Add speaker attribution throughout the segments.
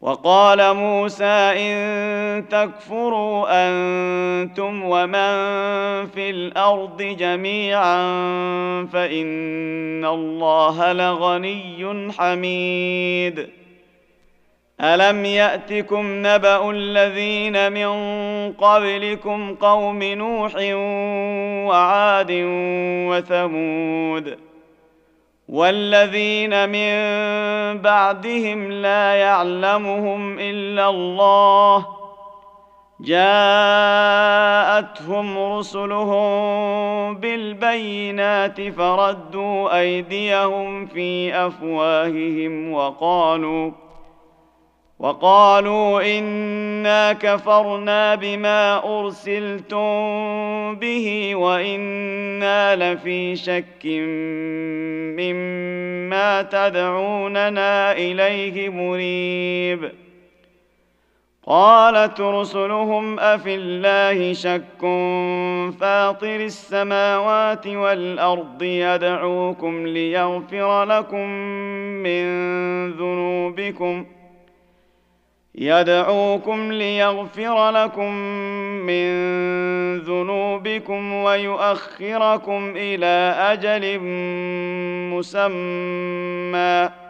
Speaker 1: وقال موسى إن تكفروا أنتم ومن في الأرض جميعا فإن الله لغني حميد. ألم يأتكم نبأ الذين من قبلكم قوم نوح وعاد وثمود؟ والذين من بعدهم لا يعلمهم إلا الله. جاءتهم رسلهم بالبينات فردوا أيديهم في أفواههم وقالوا وقالوا إنا كفرنا بما أرسلتم به وإنا لفي شك مما تدعوننا إليه مريب. قالت رسلهم أفي الله شك فاطر السماوات والأرض يدعوكم ليغفر لكم من ذنوبكم ۖ يدعوكم ليغفر لكم من ذنوبكم ويؤخركم إلى أجل مسمى.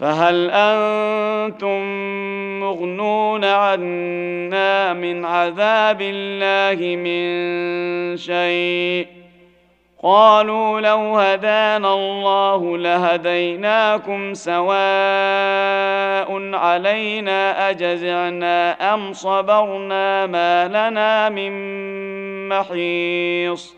Speaker 1: فهل أنتم مغنون عنا من عذاب الله من شيء؟ قالوا لو هدانا الله لهديناكم سواء علينا أجزعنا أم صبرنا ما لنا من محيص؟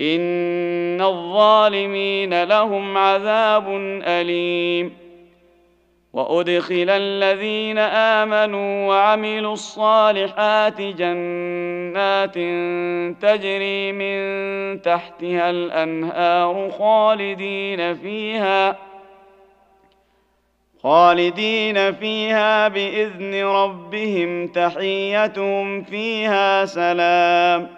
Speaker 1: ان الظالمين لهم عذاب اليم. وادخل الذين امنوا وعملوا الصالحات جنات تجري من تحتها الانهار خالدين فيها خالدين فيها باذن ربهم تحيتهم فيها سلام.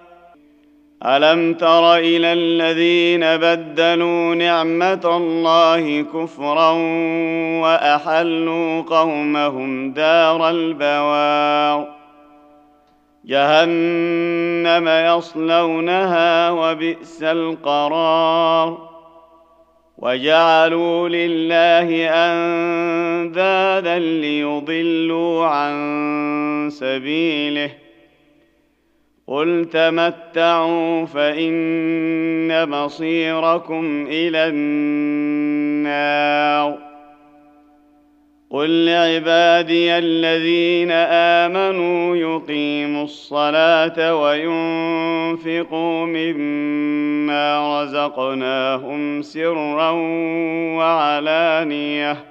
Speaker 1: ألم تر إلى الذين بدلوا نعمة الله كفرا وأحلوا قومهم دار البوار. جهنم يصلونها وبئس القرار. وجعلوا لله أندادا ليضلوا عن سبيله. قل تمتعوا فان مصيركم إلى النار قل لعبادي الذين امنوا يقيموا الصلاه وينفقوا مما رزقناهم سرا وعلانيه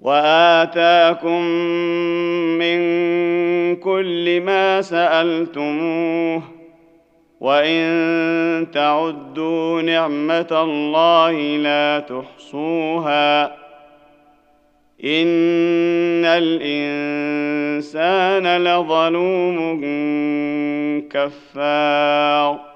Speaker 1: وآتاكم من كل ما سألتموه وإن تعدوا نعمة الله لا تحصوها إن الإنسان لظلوم كفار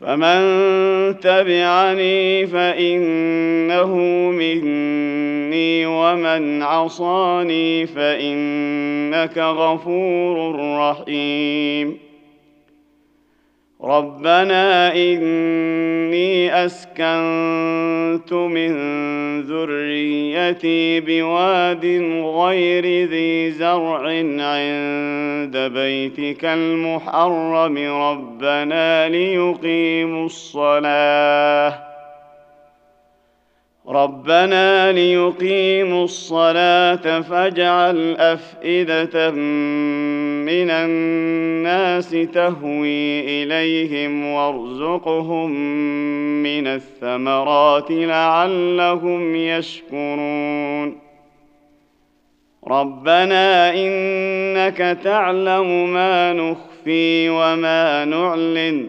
Speaker 1: فمن تبعني فإنه مني ومن عصاني فإنك غفور رحيم. ربنا اني اسكنت من ذريتي بواد غير ذي زرع عند بيتك المحرم ربنا ليقيموا الصلاه ربنا ليقيموا الصلاه فاجعل افئده من الناس تهوي اليهم وارزقهم من الثمرات لعلهم يشكرون ربنا انك تعلم ما نخفي وما نعلن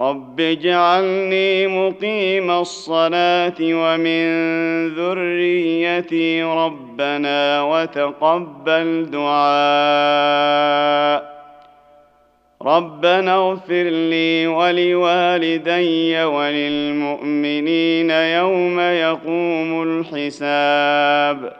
Speaker 1: رب اجعلني مقيم الصلاه ومن ذريتي ربنا وتقبل دعاء ربنا اغفر لي ولوالدي وللمؤمنين يوم يقوم الحساب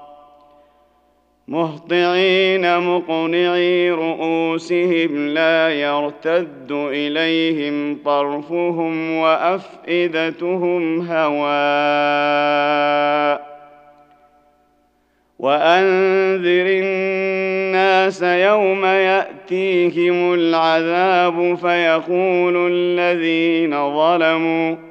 Speaker 1: مهطعين مقنعي رؤوسهم لا يرتد إليهم طرفهم وأفئدتهم هواء وأنذر الناس يوم يأتيهم العذاب فيقول الذين ظلموا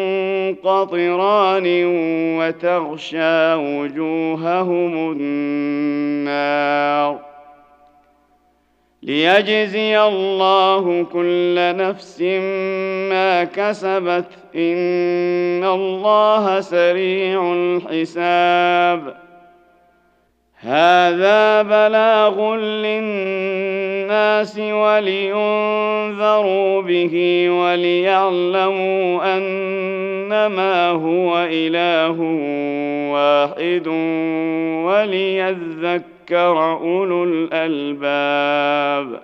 Speaker 1: قطران وتغشى وجوههم النار. ليجزي الله كل نفس ما كسبت. إن الله سريع الحساب. هذا بلاغ للناس ولينذروا به وليعلموا انما هو إله واحد وليذكر أولو الألباب.